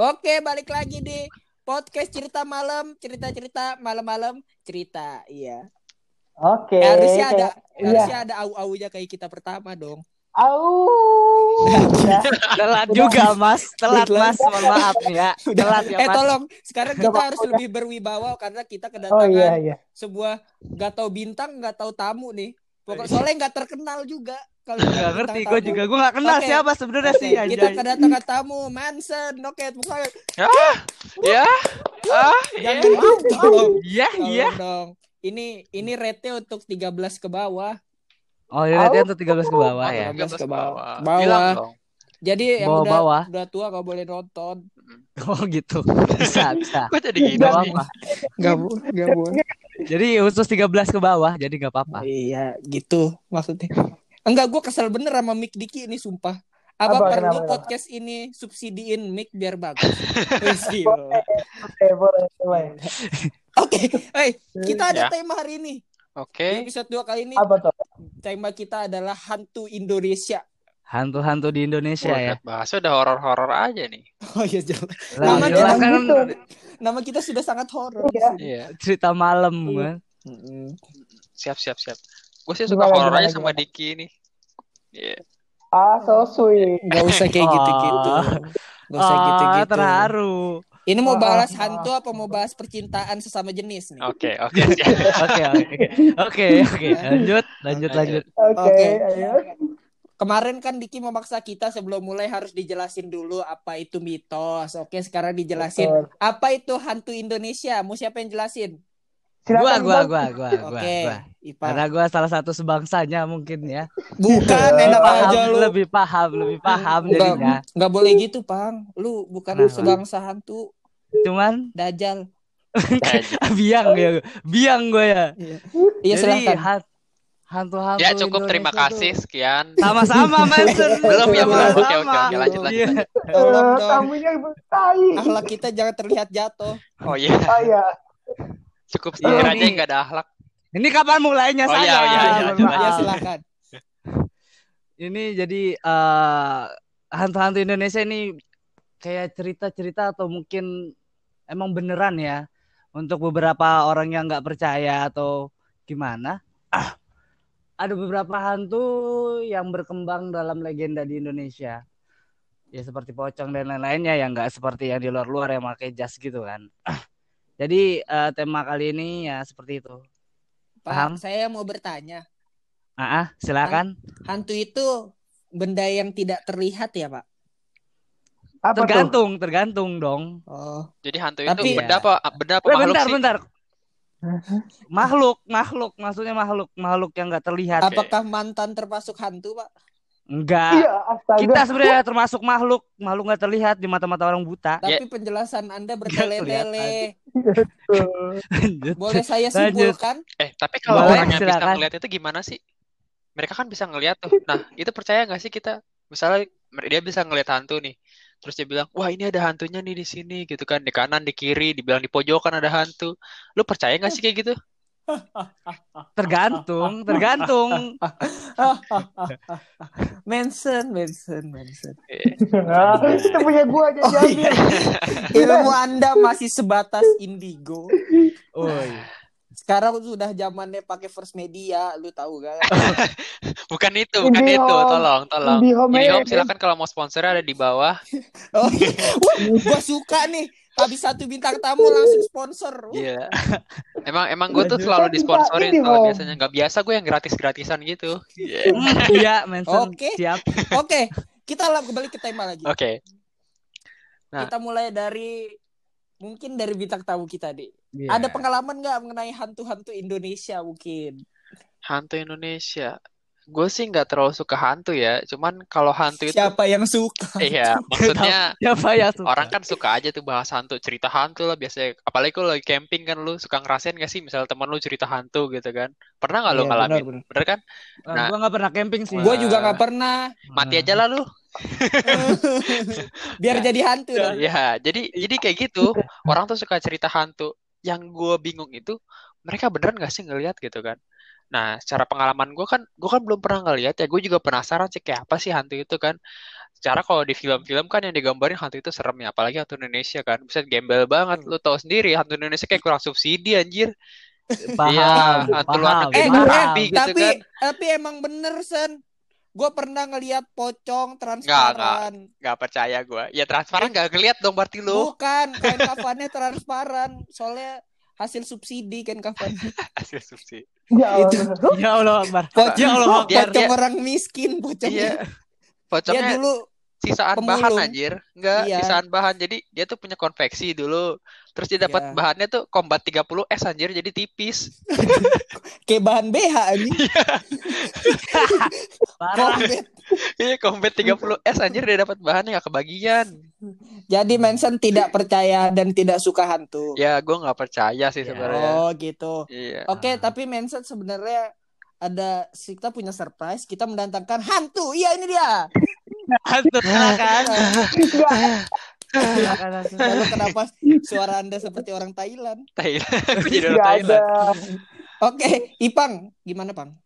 Oke, balik lagi di podcast cerita malam, cerita-cerita malam-malam, cerita. Iya. Oke. Eh, harusnya ada Iya. harusnya ada au-aunya kayak kita pertama dong. Au. Ya. Telat juga mas, telat Udah. mas, mohon maaf ya, telat ya eh mas. tolong, sekarang Udah, kita Pak. harus lebih berwibawa karena kita Oh kedatangan iya iya. sebuah nggak tahu bintang, nggak tahu tamu nih. Pokok soalnya nggak terkenal juga kalau Gak ngerti, gue juga, gue gak kenal Oke. siapa sebenarnya Oke, sih kita anjay. kedatangan tamu Manson, oke, pokoknya Ya, ah, jangan iya. mau tolong, Iya, tolong iya. dong. Ini ini rate untuk 13 ke bawah. Oh iya, dia untuk 13 ke bawah Oh, ya. 13 ke 13 bawah. Bilang Bawah. dong. Jadi yang Bawah, udah bawah. udah tua gak boleh nonton. Oh gitu, bisa, bisa. Kok jadi gitu Gak sih? apa. Gak boleh, gak boleh. Jadi khusus 13 ke bawah, jadi gak apa-apa. Iya, gitu maksudnya. Enggak, gue kesel bener sama Mick Diki ini sumpah. Apa, Apa, perlu kenapa? podcast ini subsidiin Mick biar bagus? Oke boleh boleh. Oke, hey, kita ada Ya. tema hari ini. Di Oke. episode 2 kali ini Apa tuh? tema kita adalah hantu Indonesia. Hantu-hantu di Indonesia ya. Wah, bahasa udah horor-horor aja nih. Oh iya jelas. Lah, Nama jelas dia kan gitu. Nama kita sudah sangat horor. Iya. Iya. cerita malam kan. Mm-mm. Siap, siap, siap. Gue sih suka horor aja sama? Diki nih. Iya. Ah so sweet. Gak usah kayak Oh. gitu-gitu. Gak usah Ah, gitu-gitu. terharu. Ini mau Ah, balas ah, hantu apa mau bahas percintaan sesama jenis nih? Oke, oke. Oke, oke. Oke, oke. Lanjut, lanjut, lanjut. Oke Oke. ayo. Kemarin kan Diki memaksa kita sebelum mulai harus dijelasin dulu apa itu mitos. Oke, sekarang dijelasin Betul. apa itu hantu Indonesia. Mau siapa yang jelasin? Gua, Silakan, gua, gua, gua, gua, Oke, gua. Ipa. Karena gua salah satu sebangsanya mungkin ya. Bukan enak paham, aja lu. lebih paham, lebih paham Enggak, jadinya. enggak boleh gitu, Pang. Lu bukan Kenapa? sebangsa hantu, Cuman dajal. biang ya, biang gue ya. Iya, Jadi silakan. han- hantu-hantu Ya cukup, terima Indonesia kasih. tuh- Sekian. Sama-sama, Mason. Belum ya, belum. Oke, oke, oke, lanjut, lanjut, Iya. lanjut. Tolong Eh, dong. Tamunya bertai. Akhlak kita jangan terlihat jatuh. Oh iya, Ah ya. Cukup Iya, stiker aja nih. nggak ada akhlak. Ini kapan mulainya Oh, saya? iya, iya, iya, Mohon lanjut, maaf. Ya silakan. Ini jadi eh, hantu-hantu Indonesia ini kayak cerita-cerita atau mungkin emang beneran ya untuk beberapa orang yang nggak percaya atau gimana? Ah, ada beberapa hantu yang berkembang dalam legenda di Indonesia. Ya seperti pocong dan lain-lainnya yang nggak seperti yang di luar-luar yang pakai jas gitu kan. Ah, Jadi eh, tema kali ini ya seperti itu. Pak, Paham? saya mau bertanya. Ah, ah, silakan. Hantu itu benda yang tidak terlihat ya, Pak? Apa tuh? Tergantung, tergantung dong. Oh. Jadi hantu Tapi- itu benda apa? Benda apa makhluk bentar, sih? bentar. Makhluk, makhluk, maksudnya makhluk, makhluk yang nggak terlihat. Apakah mantan termasuk hantu, Pak? Enggak. Iya astaga. Kita sebenarnya termasuk makhluk, makhluk nggak terlihat di mata-mata orang buta. Tapi penjelasan Anda bertele-tele. Boleh saya Lanjut. simpulkan? Eh, tapi kalau Boleh, orang yang bisa ngeliat itu gimana sih? Mereka kan bisa ngeliat tuh. Nah, itu percaya nggak sih kita? Misalnya dia bisa ngeliat hantu nih. Terus dia bilang, wah ini ada hantunya nih di sini gitu kan. Di kanan, di kiri, dibilang di pojokan ada hantu. Lu percaya nggak sih kayak gitu? Tergantung, tergantung. Manson, Manson, Manson. Itu punya gua aja Oh, diambil. Ilmu Anda masih sebatas indigo. Oi. Sekarang sudah zamannya pakai first media, lu tahu gak? bukan itu, bukan itu. IndiHome. Tolong, tolong. IndiHome IndiHome ya. silakan kalau mau sponsor ada di bawah. Oh, iya. Wah, gua suka nih. Habis satu bintang tamu langsung sponsor. Wah, Gila. Emang emang gue tuh selalu Kan disponsorin kita kalau biasanya nggak biasa gue yang gratis-gratisan gitu. Iya. Iya, Manson. Oke. Siap. Oke, kita lah kembali ke tema lagi. Oke. Nah. Kita mulai dari mungkin dari bintang tamu kita deh. Iya. Ada pengalaman nggak mengenai hantu-hantu Indonesia mungkin? Hantu Indonesia. Gue sih nggak terlalu suka hantu ya. Cuman kalau hantu itu, Siapa yang suka? iya, maksudnya Siapa yang suka? orang kan suka aja tuh bahas hantu, cerita hantu lah biasanya. Apalagi kalau lagi camping kan lu suka ngerasain gak sih misalnya teman lu cerita hantu gitu kan? Pernah nggak lu Iya, ngalamin? benar, Bener kan? Ah, Nah. gua nggak pernah camping sih. Gue juga nggak pernah. Mati aja lah lu. Biar Ya. jadi hantu dong. Ya, jadi jadi kayak gitu. Orang tuh suka cerita hantu. Yang gue bingung itu mereka beneran gak sih ngelihat gitu kan? Nah, secara pengalaman gue kan, gue kan belum pernah ngeliat ya. Gue juga penasaran sih kayak apa sih hantu itu kan. Secara kalau di film-film kan yang digambarin hantu itu serem ya, apalagi hantu Indonesia kan. Bisa gembel banget. Lu tahu sendiri hantu Indonesia kayak kurang subsidi anjir. Paham, Iya, hantu luar paham, negeri Eh, paham. gitu tapi kan. tapi emang bener sen. Gue pernah ngeliat pocong transparan. Gak percaya gue. Ya transparan gak ngeliat dong berarti lu. Bukan, kain kafannya transparan. Soalnya hasil subsidi kain kafannya. Hasil subsidi. Ya Itu. Allah. Ya Allah Akbar. Pocong, Ya Allah Akbar. pocong dia- orang miskin pocongnya. Iya. Dia Pocongnya dulu sisaan pemulung. bahan anjir. Enggak, Iya. sisaan bahan. Jadi dia tuh punya konveksi dulu. Terus dia dapat Iya. bahannya tuh Combat 30S anjir jadi tipis. kayak bahan BH. Parah. Kombet. Iya, Combat 30S anjir dia dapat bahannya gak kebagian. Jadi Manson tidak percaya dan tidak suka hantu. Ya, gue nggak percaya sih Ya. sebenarnya. Oh gitu. Iya. Oke, tapi Manson sebenarnya ada kita punya surprise. Kita mendatangkan hantu. Iya ini dia. Hantu. Silakan hantu. Lalu kenapa suara anda seperti orang Thailand? Thailand. Jadi orang Thailand. ada. Oke, Ipang, gimana Pang?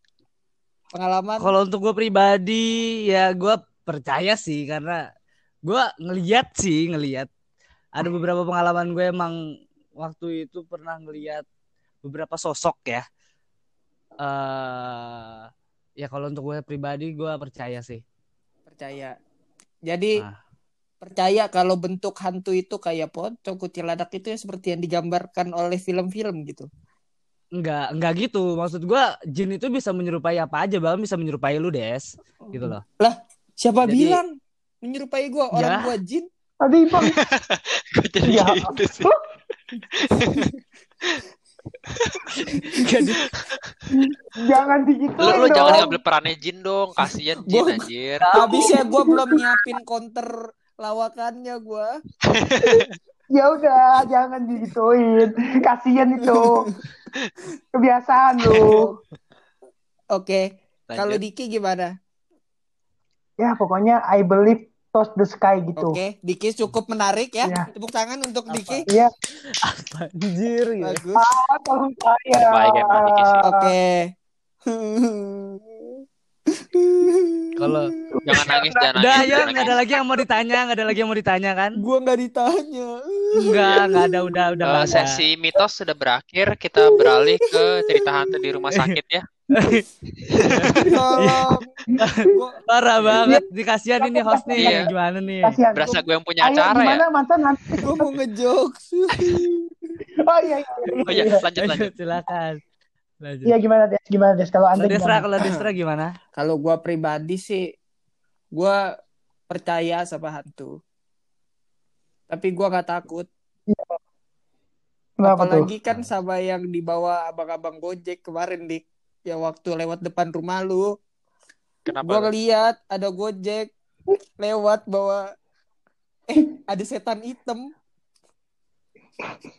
Pengalaman? Kalau untuk gue pribadi ya gue percaya sih karena gue ngeliat sih ngeliat ada beberapa pengalaman gue emang waktu itu pernah ngeliat beberapa sosok ya. eh ya kalau untuk gue pribadi gue percaya sih. Percaya. Jadi Nah. percaya kalau bentuk hantu itu kayak pocong kuntilanak itu ya seperti yang digambarkan oleh film-film gitu. Enggak, enggak gitu. Maksud gua jin itu bisa menyerupai apa aja, bahkan bisa menyerupai lu, Des. Gitu loh. Siapa Jadi- bilang menyerupai gua orang Ya. gua jin? Tadi Bang, jadi Ya. gitu sih. Jadi, jangan Lu, digituin lu jangan dong. ngambil perannya Jin dong. Kasian Jin Gua- anjir. Habisnya gua belum nyiapin counter lawakannya gua. Ya udah, jangan digituin. Kasian itu. Kebiasaan lu. Oke, kalau Lanjut. Diki gimana? Ya pokoknya I believe toss the sky gitu. Oke, Diki cukup menarik ya. Iya. Tepuk tangan untuk Apa? Diki. Iya, anjir gitu. Bagus. ah, tolong saya. Oke. Kalau Jangan nangis, jangan udah nangis. ya jangan nggak ada lagi yang mau ditanya, nggak ada lagi yang mau ditanya kan? gua nggak ditanya. Enggak, enggak ada, udah, udah Eh, nggak ada. sesi mitos sudah berakhir. Kita beralih ke cerita hantu di rumah sakit ya. Tolong. Gua Parah banget. Dikasihan ini host nih. Iya. Gimana nih? Kasihan. Berasa gue yang punya Ayo acara ya. gimana mantan nanti? gua mau ngejokes. Oh iya iya. Oh iya, iya. lanjut lanjut. Lanjut, silakan. Lanjut. Iya gimana Des? Gimana Des? Kalau anda Desra, gimana? kalau Desra gimana? Kalau gua pribadi sih gua percaya sama hantu. Tapi gua nggak takut. Kenapa tuh? Apalagi kan sama yang dibawa abang-abang Gojek kemarin dik. Ya waktu lewat depan rumah lu. Gua Kenapa? ngeliat ada Gojek lewat bawa eh ada setan hitam.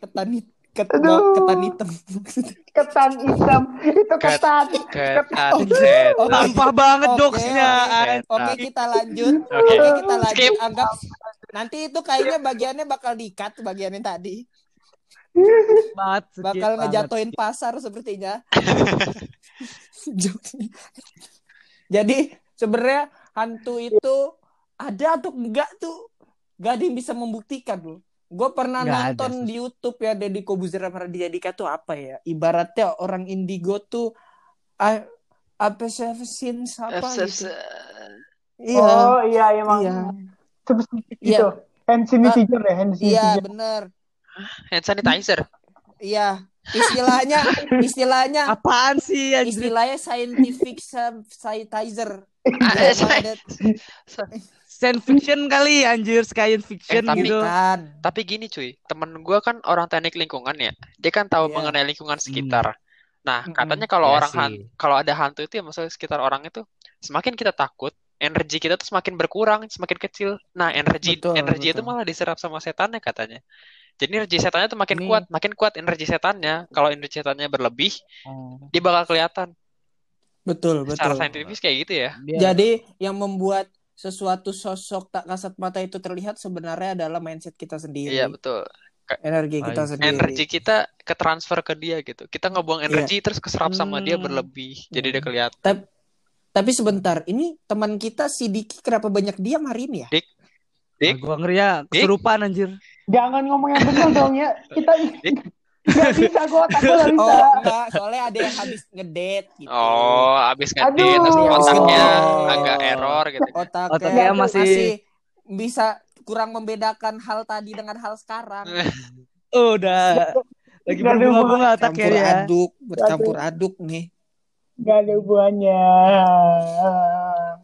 Ketan hit ket, Aduh. ketan hitam. Ketan hitam. Itu Ket- ketan. Ketan Oke. set. Oke. Sampah banget Oke, jokesnya. oke. Oke kita lanjut. Oke. Oke kita lanjut. Skip. Anggap nanti itu kayaknya bagiannya bakal dikat bagiannya tadi. Bakal banget. ngejatoin pasar sepertinya. Jadi sebenarnya hantu itu ada atau enggak tuh gak ada yang bisa membuktikan loh. Gue pernah Nggak ada, nonton sus. di YouTube ya Deddy Kobuzer sama Raditya tuh apa ya? Ibaratnya orang indigo tuh ah, apa sih sin apa gitu. Iya. Oh iya emang. Iya. Seperti Iya. itu. Hand sanitizer ya, hand Iya, sanitizer. bener. Hand sanitizer. Iya. Istilahnya istilahnya Apaan sih anjir? istilahnya scientific san- sanitizer. Science fiction kali anjir, science fiction Eh, tapi- gitu. Bukan. Tapi gini cuy, temen gue kan orang teknik lingkungan ya. Dia kan tahu Iya. mengenai lingkungan sekitar. Nah, Mm-mm. katanya kalau Iya orang kalau ada hantu itu ya maksudnya sekitar orang itu semakin kita takut, energi kita tuh semakin berkurang, semakin kecil. Nah, energi Betul, energi itu malah diserap sama setannya katanya. Jadi energi setannya tuh makin Nih. kuat, makin kuat energi setannya. Kalau energi setannya berlebih, Oh. dia bakal kelihatan. Betul, Secara betul. saintifis kayak gitu ya. Jadi yang membuat sesuatu sosok tak kasat mata itu terlihat sebenarnya adalah mindset kita sendiri. Iya, betul. energi kita Baik. sendiri energi kita ke transfer ke dia gitu. Kita ngebuang energi terus keserap sama dia Hmm. berlebih. Jadi Hmm. dia kelihatan. tapi tapi sebentar ini teman kita si Diki kenapa banyak diam hari ini ya Dik, Ah, Dik, gua ngeri ya kesurupan anjir. Jangan ngomong yang benar dong ya. Kita nggak bisa kok, otak gua nggak bisa. oh enggak soalnya ada yang habis ngedate gitu Oh, abis Aduh. ngedit terus otaknya Oh. agak error gitu. otaknya, Otaknya masih- bisa kurang membedakan hal tadi dengan hal sekarang Oh, udah lagi berbunga-bunga otaknya campur ya. aduk bercampur aduk nih Nggak ada hubungannya.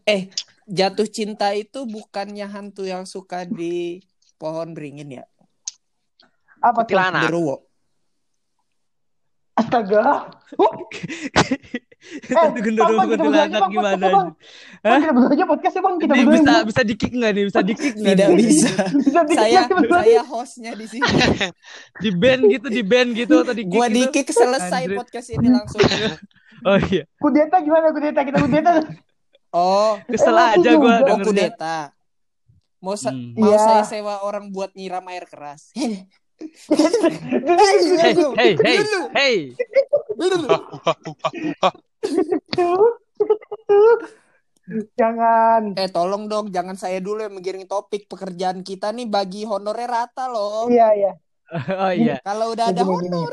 eh jatuh cinta itu bukannya hantu yang suka di pohon beringin ya Apa tuh? Kuntilanak. Astaga. Itu gendero Bang, Bang, kita berdua aja, Bang, gimana? Bang. Bang, kita berdua aja podcast ya bang. Kita Ini berdua bisa bisa di kick nggak nih? Bisa di kick nggak? tidak bisa Bisa di- saya saya hostnya di sini Di band gitu, di band gitu atau di kick gua gitu? di kick selesai podcast ini langsung Oh iya, Kudeta gimana kudeta? Kita kudeta. oh kesel Eh, aja gua juga. oh dengernya. kudeta mau sa- Hmm. mau Iya. saya sewa orang buat nyiram air keras hey, hey, hey. Jangan. Eh tolong dong jangan saya dulu yang menggiring topik pekerjaan kita nih bagi honornya rata loh. Iya iya. Oh iya. Kalau udah ada honor.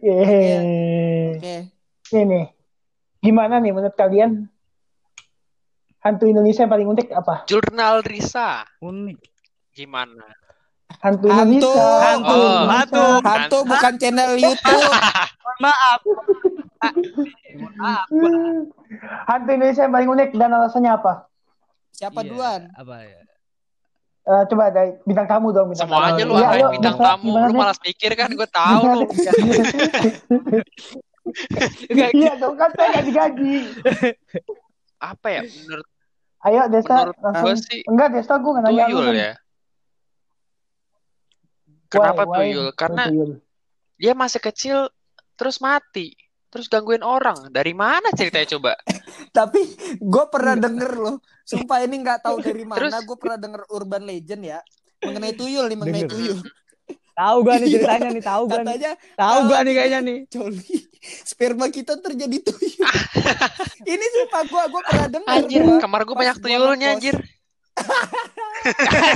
Yeay. Oke. Ini nih. Gimana nih menurut kalian? Hantu Indonesia yang paling unik apa? Jurnal Risa. Unik. Gimana? Hantu Hantu. Hantu, Oh. hantu. Hantu bukan channel YouTube. Maaf. Maaf. Hantu Indonesia yang paling unik dan alasannya apa? Siapa Iya, duluan? Apa ya? Eh, coba dari bintang tamu dong. Bintang Semua tamu. aja lu angkain ayo, bintang Desa, tamu. gimana Lu malas mikir kan gue tahu lu. Enggak, Iya dong kan saya nggak digaji. Apa ya menurut Ayo Desa menurut langsung. gue sih Enggak Desa gue nggak nanya tuyul kan. ya. Kenapa Why? Why? tuyul? Karena Tuyul. dia masih kecil terus mati. Terus gangguin orang. Dari mana ceritanya coba? Tapi gue pernah denger loh. Sumpah ini nggak tahu dari mana. Terus? Gue pernah denger urban legend ya. Mengenai tuyul nih, mengenai Denger. tuyul. Tahu gua nih ceritanya nih, tahu gua nih. Katanya Tahu gua nih kayaknya nih. Coli sperma kita terjadi tuyul. ini sumpah gue gue pernah denger. Anjir, gua. kamar gue banyak tuyulnya anjir.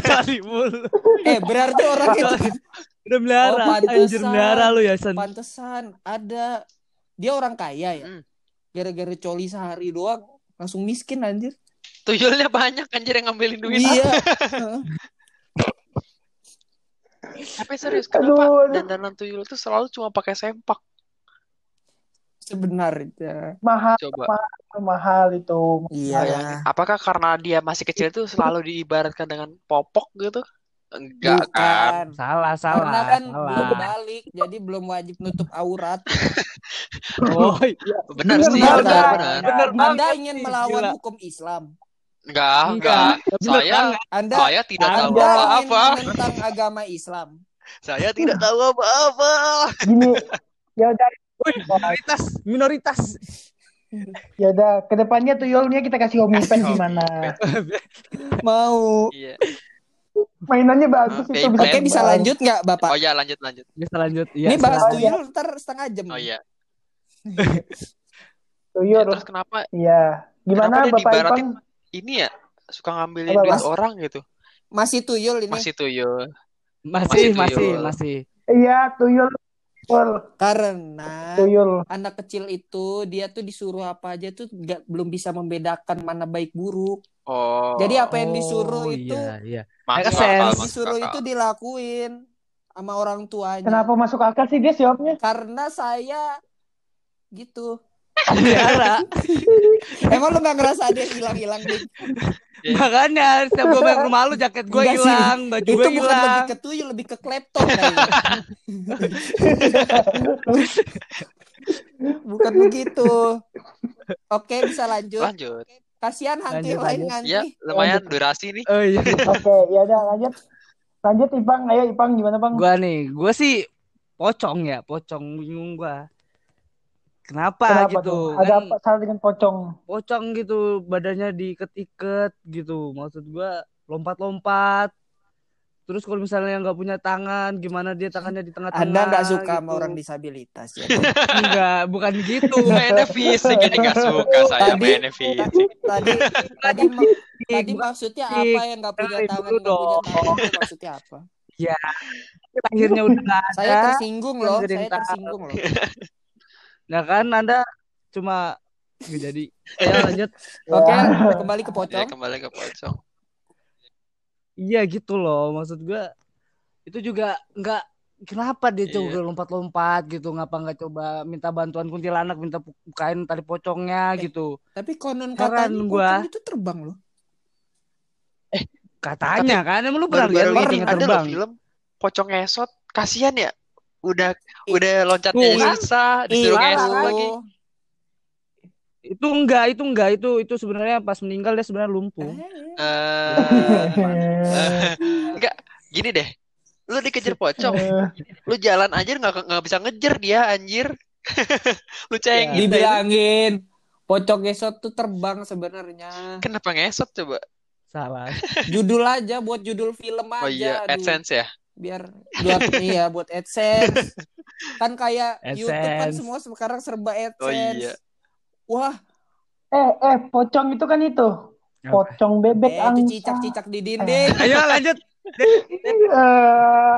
Kali mulu. Eh berarti orang itu Udah melihara, Oh, pantesan. anjir melihara lu ya, San. pantesan ada dia orang kaya ya. Hmm. Gara-gara coli sehari doang langsung miskin anjir. Tuyulnya banyak anjir yang ngambilin duit. Iya. Tapi serius, kenapa Aduh, aduh. dandanan tuyul itu selalu cuma pakai sempak? Sebenarnya. Mahal, Coba. mahal itu. Iya. Apakah karena dia masih kecil itu selalu diibaratkan dengan popok gitu? Enggak kan? Bukan. Salah, Karena salah, kan belum salah. balik, jadi belum wajib nutup aurat. Oh, iya. Benar Bener sih, banget. benar benar. Bener Anda ingin melawan gila. hukum Islam. Enggak, enggak. Bener Saya. Anda saya tidak tahu Anda ingin apa-apa. menentang agama Islam. Saya tidak tahu apa-apa. Gini, ya udah, Wih, minoritas, minoritas. ya udah. Ke depannya tuyulnya kita kasih homie pen gimana? Mau. Iya. Mainannya bagus Hmm, itu. Oke, bisa lanjut nggak, Bapak? Oh ya, lanjut lanjut. Bisa lanjut. Iya, Ini bahas tuyul ntar setengah jam. Oh iya. Tuyul. Terus kenapa Iya. Gimana Kenapa Bapak Ipang? ini ya suka ngambilin duit Mas? orang gitu? Masih tuyul ini. Masih tuyul. Masih, Masih masih, tuyul. masih. Iya, tuyul. Tuyul. Karena Tuyul. anak kecil itu dia tuh disuruh apa aja tuh nggak belum bisa membedakan mana baik buruk. Oh. Jadi apa yang disuruh Oh, itu Iya, iya. masuk akal, disuruh akal. itu dilakuin sama orang tuanya. Kenapa masuk akal sih dia jawabnya? Karena saya gitu. Melihara. Emang lu gak ngerasa ada yang hilang-hilang nih? Makanya setiap gue balik rumah lu jaket gue hilang, baju Itu gue bukan lebih hilang. ke tuyul, lebih ke klepton kayaknya. Bukan begitu. Oke, bisa lanjut. Lanjut. Kasihan hantu Lanjut, yang lain lanjut. ngantri. Ya, lumayan durasi nih. Oh iya. Oke, ya udah lanjut. Lanjut Ipang, ayo Ipang gimana Bang? Gua nih, gua sih pocong ya, pocong bingung gua. Kenapa, Kenapa gitu? tuh? Kan Ada apa salah dengan pocong? pocong gitu, badannya diiket-iket gitu. Maksud gua lompat-lompat. Terus kalau misalnya nggak punya tangan, gimana dia tangannya di tengah-tengah? Anda nggak suka gitu. sama orang disabilitas ya? Enggak, bukan gitu. mainnya fisik ini nggak suka saya Tadi- mainnya fisik Tadi tadi mak- tadi maksudnya apa yang nggak punya tangan nggak punya dong. tangan itu maksudnya apa? Akhirnya udah. Saya tersinggung loh, saya tersinggung loh. Nah kan Anda cuma nggak jadi. Ya lanjut. Oke, Ya. kembali ke ya pocong. kembali ke pocong Iya gitu loh. Maksud gua itu juga nggak kenapa dia Iya. coba lompat-lompat gitu ngapa nggak coba minta bantuan kuntilanak minta bukain tali pocongnya Eh, gitu Tapi konon Heran katanya gua. pocong itu terbang loh. katanya kan emang lu pernah lihat pocongnya ada loh terbang film pocong ngesot kasihan ya udah udah loncatnya Tuh susah disuruh ngesot parah. lagi itu enggak itu enggak itu itu sebenarnya pas meninggal dia sebenarnya lumpuh Eh, Eh, enggak gini deh lu dikejar pocong lu jalan aja nggak nggak bisa ngejar dia anjir lu Ya. cengin deh. dibilangin pocong gesot tuh terbang sebenarnya. kenapa ngesot coba salah Judul aja buat judul film aja. oh iya aduh. adsense ya biar buat iya buat AdSense. kan kayak YouTube kan AdSense. semua sekarang serba oh AdSense. iya Wah, eh eh pocong itu kan itu pocong bebek eh, itu angsa cicak-cicak di dinding. ayo lanjut Eh,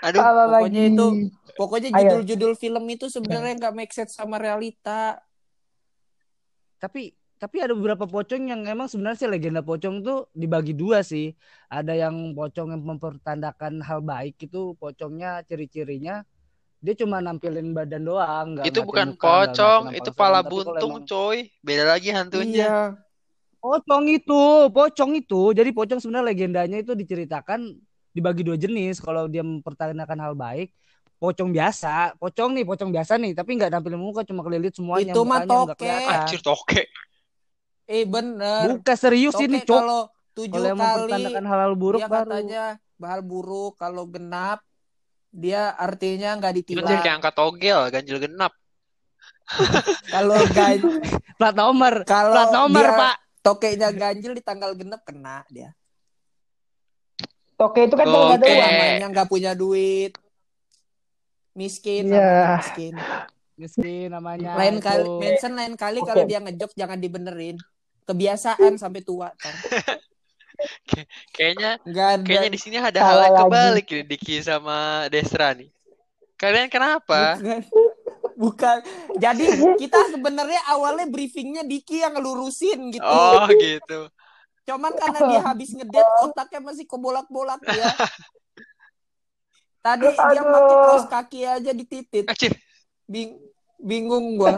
aduh salah pokoknya lagi itu Pokoknya judul-judul film itu sebenarnya nggak make sense sama realita. tapi tapi ada beberapa pocong yang emang sebenarnya sih legenda pocong tuh dibagi dua sih. Ada yang pocong yang mempertandakan hal baik itu pocongnya ciri-cirinya dia cuma nampilin badan doang nggak itu bukan muka, pocong ngatain itu pala buntung emang- coy. Beda lagi hantunya. Iya. pocong itu pocong itu. Jadi pocong sebenarnya legendanya itu diceritakan dibagi dua jenis. Kalau dia mempertandakan hal baik pocong biasa. Pocong nih pocong biasa nih tapi nggak nampilin muka cuma kelilit semuanya Itu mah toke. anjir toke Eh bener. bukan serius Toke ini cok kalau tujuh kali mempertandakan hal-hal buruk dia baru katanya bahal buruk kalau genap dia artinya nggak ditilang. jadi kayak angka togel ganjil genap Kalau gan plat nomor kalau plat nomor dia pak tokenya ganjil di tanggal genap kena dia. Toke itu kan kalau ada uang. Namanya nggak punya duit. Miskin, Iya. namanya miskin. miskin namanya Lain kali, mention lain kali Oke. kalau dia ngejok jangan dibenerin. Kebiasaan sampai tua. Tar. kayaknya kayaknya di sini ada hal yang kebalik nih Diki sama Desra nih kalian kenapa Bukan. Bukan. Jadi kita sebenarnya awalnya briefingnya Diki yang ngelurusin gitu. oh gitu Cuman karena dia habis ngedet otaknya masih kebolak-bolak ya. Tadi dia Aduh. pakai kaos kaki aja dititit. Bing bingung gua.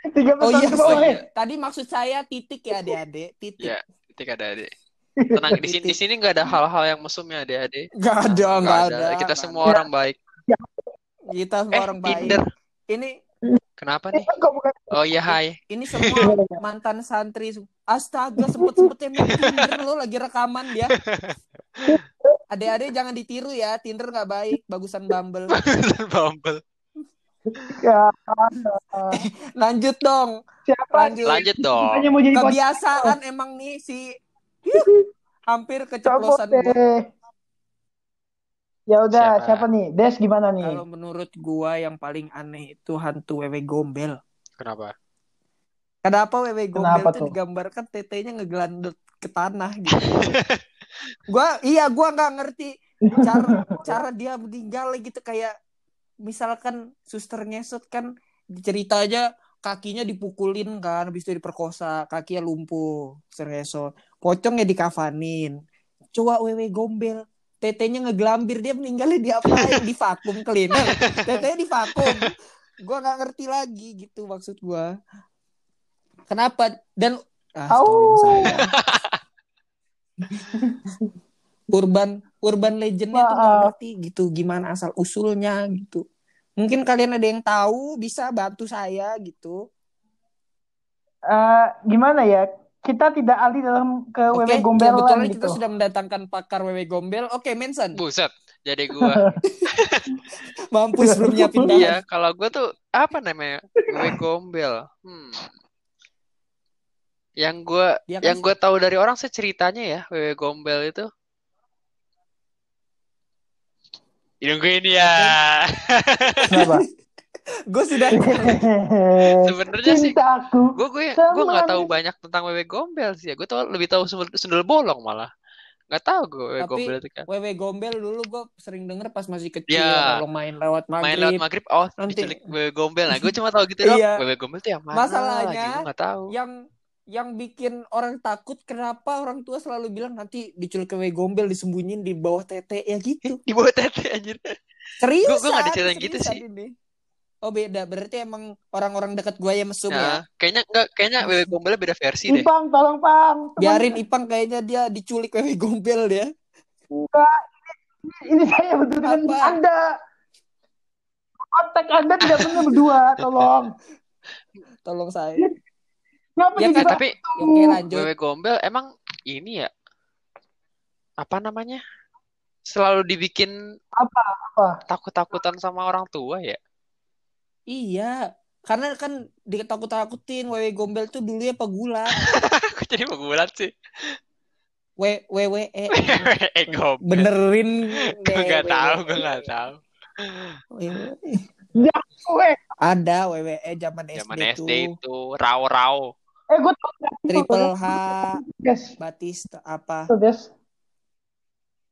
Tiga Oh pesan iya, semua, oh iya. eh. Tadi maksud saya titik ya adik-adik, titik. ya ketika ada adik tenang di sini di sini nggak ada hal-hal yang mesum ya adik-adik Gak ada, Nggak gak ada. kita nggak semua ada. orang baik kita semua eh orang baik. Tinder Ini kenapa nih Kok bukan oh iya hai ini semua mantan santri. Astaga, main Tinder lo lagi rekaman dia. Adik-adik jangan ditiru ya, Tinder nggak baik, bagusan Bumble. Bumble ya, Lanjut dong, siapa? lanjut. lanjut dong Hanya mau jadi. Kebiasaan emang nih si hampir keceplosan gua. deh. Ya udah, Siapa? siapa? nih? Des gimana nih? Kalau menurut gua yang paling aneh itu hantu wewe gombel. kenapa Kenapa wewe gombel Kenapa itu tuh? digambarkan tetenya ngegelandut ke tanah gitu. gua iya gua nggak ngerti cara cara dia meninggal gitu kayak misalkan suster ngesot kan cerita aja kakinya dipukulin kan habis itu diperkosa kakinya lumpuh suster ngesot. Pocongnya dikafanin. Coba wewe gombel tetenya ngegelambir dia meninggalnya di apa di vakum cleaner tetenya di vakum. Gua nggak ngerti lagi gitu maksud gua. Kenapa? Dan ah, Au. urban legendnya tuh nggak ngerti gitu gimana asal usulnya gitu. Mungkin kalian ada yang tahu bisa bantu saya gitu. Eh, gimana ya? Kita tidak ahli dalam ke oke wewe gombelan kebetulan gitu. kita sudah mendatangkan pakar wewe gombel. Oke mention buset jadi gua. Mampus belum nyiapin iya bahan kalau gua tuh apa namanya? Gue gombel. Hmm. Yang gue Dia kan? yang gue tahu dari orang sih ceritanya ya, Wewe Gombel itu. Nungguin ya. Kenapa? gue sudah Sebenarnya sih gue gue gue nggak tahu banyak tentang Wewe Gombel sih ya. Gue tahu lebih tahu sundel bolong malah. Nggak tahu gue Wewe Tapi Gombel itu kan. Wewe Gombel dulu gue sering denger pas masih kecil Ya. kalau main lewat Main lewat maghrib. maghrib, oh Nanti- Wewe Gombel. Nah, gue cuma tahu gitu doang. Iya. Wewe Gombel tuh yang mana? Masalahnya, lagi? Gue nggak tahu. Yang yang bikin orang takut kenapa orang tua selalu bilang nanti diculik Wewe Gombel disembunyiin di bawah tete ya gitu. Di bawah tete anjir. Serius? Gua- gua nggak diceritain gitu sih. Ini. Oh beda, berarti emang orang-orang dekat gue yang mesum ya. Nah, kayaknya enggak kayaknya Wewe Gombel beda versi deh. Ipang, tolong Pang. Teman- Biarin Ipang kayaknya dia diculik Wewe Gombel dia. Enggak. Ini saya berdua dengan Apa? Anda. Kontak Anda tidak pernah berdua, tolong. Tolong saya. Kenapa Ya kan? Tapi Oke lanjut. Wewe Gombel emang ini ya apa namanya? Selalu dibikin Apa? takut-takutan sama orang tua ya. Iya, karena kan ditakut-takutin Wewe Gombel tuh dulunya pegulat. Kok jadi pegulat sih? W WWE eh gombel. benerin Gue nggak tahu, gue nggak tahu. Ada WWE zaman SD, Zaman tuh. SD itu raw-raw. Eh gue tau Triple H, Guys, Batista apa? tuh guys.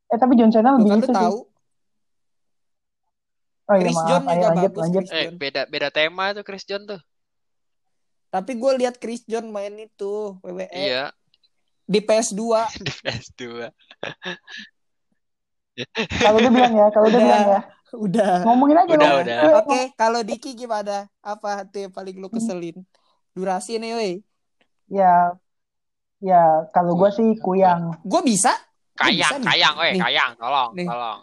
Eh tapi John Cena lebih kan itu lu sih. tahu? Oh iya Chris maaf, John ayo juga lanjut, bagus, lanjut. Eh beda beda tema tuh Chris John tuh. Tapi gue lihat Chris John main itu WWE Iya di PS2. di PS2. Kalau dia bilang ya, kalau dia Udah. bilang ya. Udah. Ngomongin aja Udah, udah. Oke, kalau Diki gimana? Apa tuh yang paling lu keselin? Durasi nih, woi. Ya, ya kalau gue sih kuyang. Gue bisa? Gua bisa Kayang, nih. kayang, weh, kayang, tolong, Nih. tolong.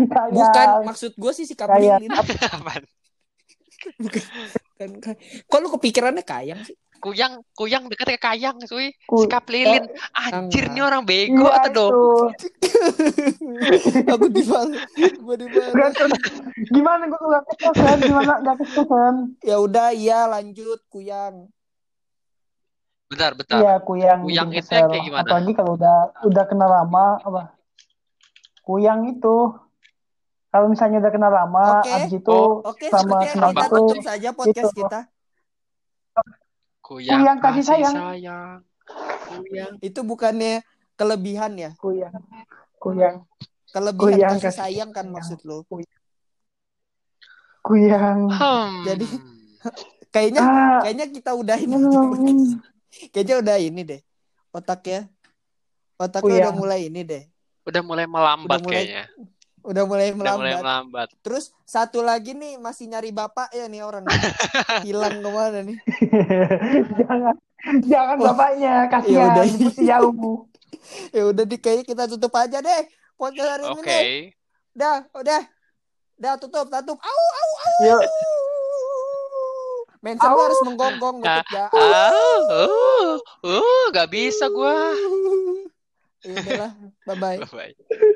Bukan, Kuyang. maksud gue sih sikap Kayak- lilin. Apaan? Kan. Kok lu kepikirannya kayang sih? Kuyang, kuyang deket ke kayang, cuy. Ku- Sikap lilin. Anjir, Enggak. nih orang bego Iya atau dong? Aku dibalas. Gue. Gak- Gimana gue gak kesusahan? Gimana gak kesusahan? Ya udah, iya lanjut kuyang. Bentar, bentar. Iya kuyang. Kuyang itu kesel. kayak gimana? Apalagi kalau udah udah kenal lama apa? Kuyang itu kalau misalnya udah kenal lama, Oke. abis itu Oh, Oke, sama kenal kita itu tutup saja podcast gitu. kita. Kuyang, Kuyang kasih kasih sayang. sayang. Kuyang. Itu bukannya kelebihan ya? kuyang, kuyang, Kelebihan Kuyang kasih kasih sayang kan maksud lu. kuyang. Hmm. Jadi kayaknya Ah, kayaknya kita udah ini. Kayaknya udah ini deh. Otaknya. Otaknya Kuyang. udah mulai ini deh. udah mulai melambat Udah mulai kayaknya. Udah mulai Udah mulai melambat. melambat. Terus satu lagi nih masih nyari bapak ya nih orang. Hilang ke mana nih? jangan, jangan Wah. bapaknya, Ya kasihan, udah. mesti jauh. Ya udah di kayaknya kita tutup aja deh. Podcast hari ini Oke. Dah, udah. Dah tutup, tutup. Au, au, au. Yuk. Au. gua harus menggonggong nutup ya. Ah, uh, uh, gak bisa gua. Ya udahlah. Bye bye. Bye-bye.